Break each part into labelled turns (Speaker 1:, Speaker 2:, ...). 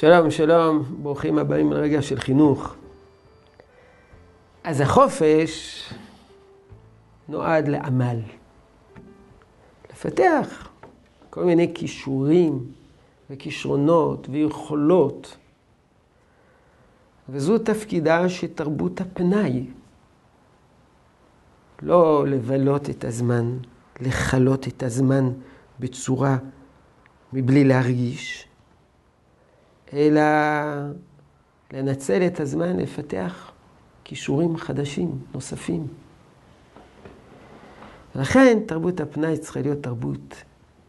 Speaker 1: שלום, שלום, ברוכים הבאים לרגע של חינוך. אז החופש נועד לעמל. לפתח כל מיני כישורים וכישרונות ויכולות. וזו תפקידה של תרבות הפנאי. לא לבלות את הזמן, לכלות את הזמן בצורה מבלי להרגיש, אלא לנצל את הזמן לפתח כישורים חדשים, נוספים. ולכן תרבות הפנאי צריכה להיות תרבות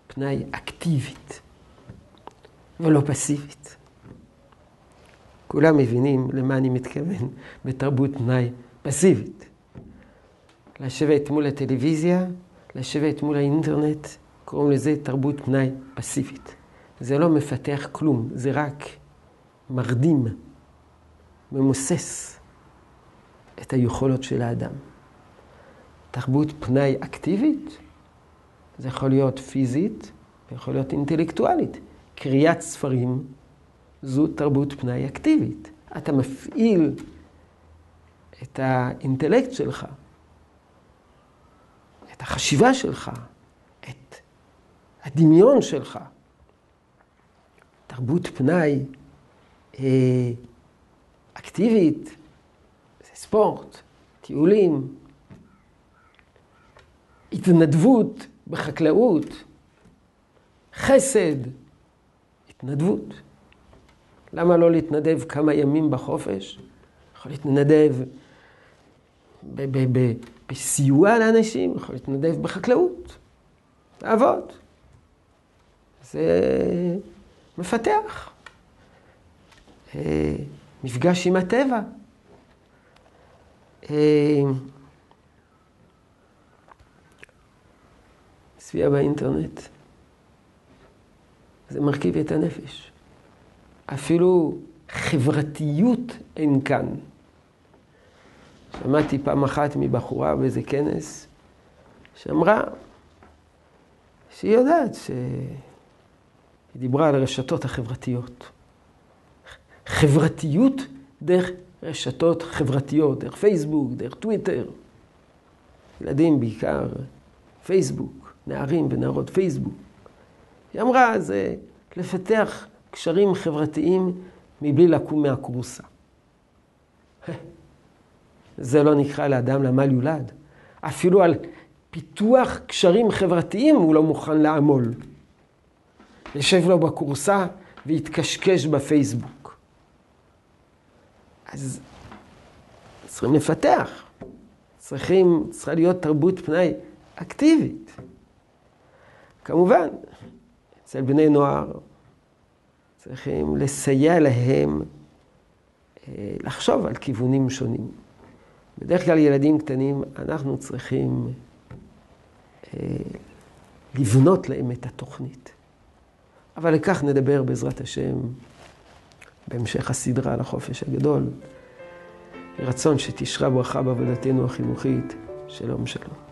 Speaker 1: פנאי אקטיבית ולא פסיבית. כולם מבינים למה אני מתכוון בתרבות פנאי פסיבית. לשבת מול הטלוויזיה, לשבת מול האינטרנט, קוראים לזה תרבות פנאי פסיבית. זה לא מפתח כלום, זה רק מרדים, ממוסס את היכולות של האדם. תרבות פנאי אקטיבית, זה יכול להיות פיזית ויכול להיות אינטלקטואלית. קריאת ספרים זו תרבות פנאי אקטיבית. אתה מפעיל את האינטלקט שלך, את החשיבה שלך, את הדמיון שלך. תרבות פנאי אה, אקטיבית, זה ספורט, טיולים, התנדבות בחקלאות, חסד, התנדבות. למה לא להתנדב כמה ימים בחופש? יכול להתנדב בסיוע לאנשים, יכול להתנדב בחקלאות, לעבוד. זה מפתח. אה, מפגש עם הטבע. אה, צפייה באינטרנט. זה מרכיב את הנפש. אפילו חברתיות אין כאן. שמעתי פעם אחת מבחורה באיזה כנס, שאמרה שהיא יודעת שהיא דיברה על הרשתות החברתיות. חברתיות דרך רשתות חברתיות, דרך פייסבוק, דרך טוויטר. ילדים בעיקר, פייסבוק, נערים ונערות פייסבוק. היא אמרה, זה לפתח קשרים חברתיים מבלי לקום מהכורסה. זה לא נקרא לאדם לעמל יולד. אפילו על פיתוח קשרים חברתיים הוא לא מוכן לעמול. יושב לו בכורסה והתקשקש בפייסבוק. אז צריכים לפתח. צריכים, צריכה להיות תרבות פנאי אקטיבית. כמובן, אצל בני נוער צריכים לסייע להם אה, לחשוב על כיוונים שונים. בדרך כלל ילדים קטנים, אנחנו צריכים אה, לבנות להם את התוכנית. אבל לכך נדבר בעזרת השם בהמשך הסדרה לחופש הגדול. רצון שתשרה ברכה בעבודתנו החינוכית. שלום שלום.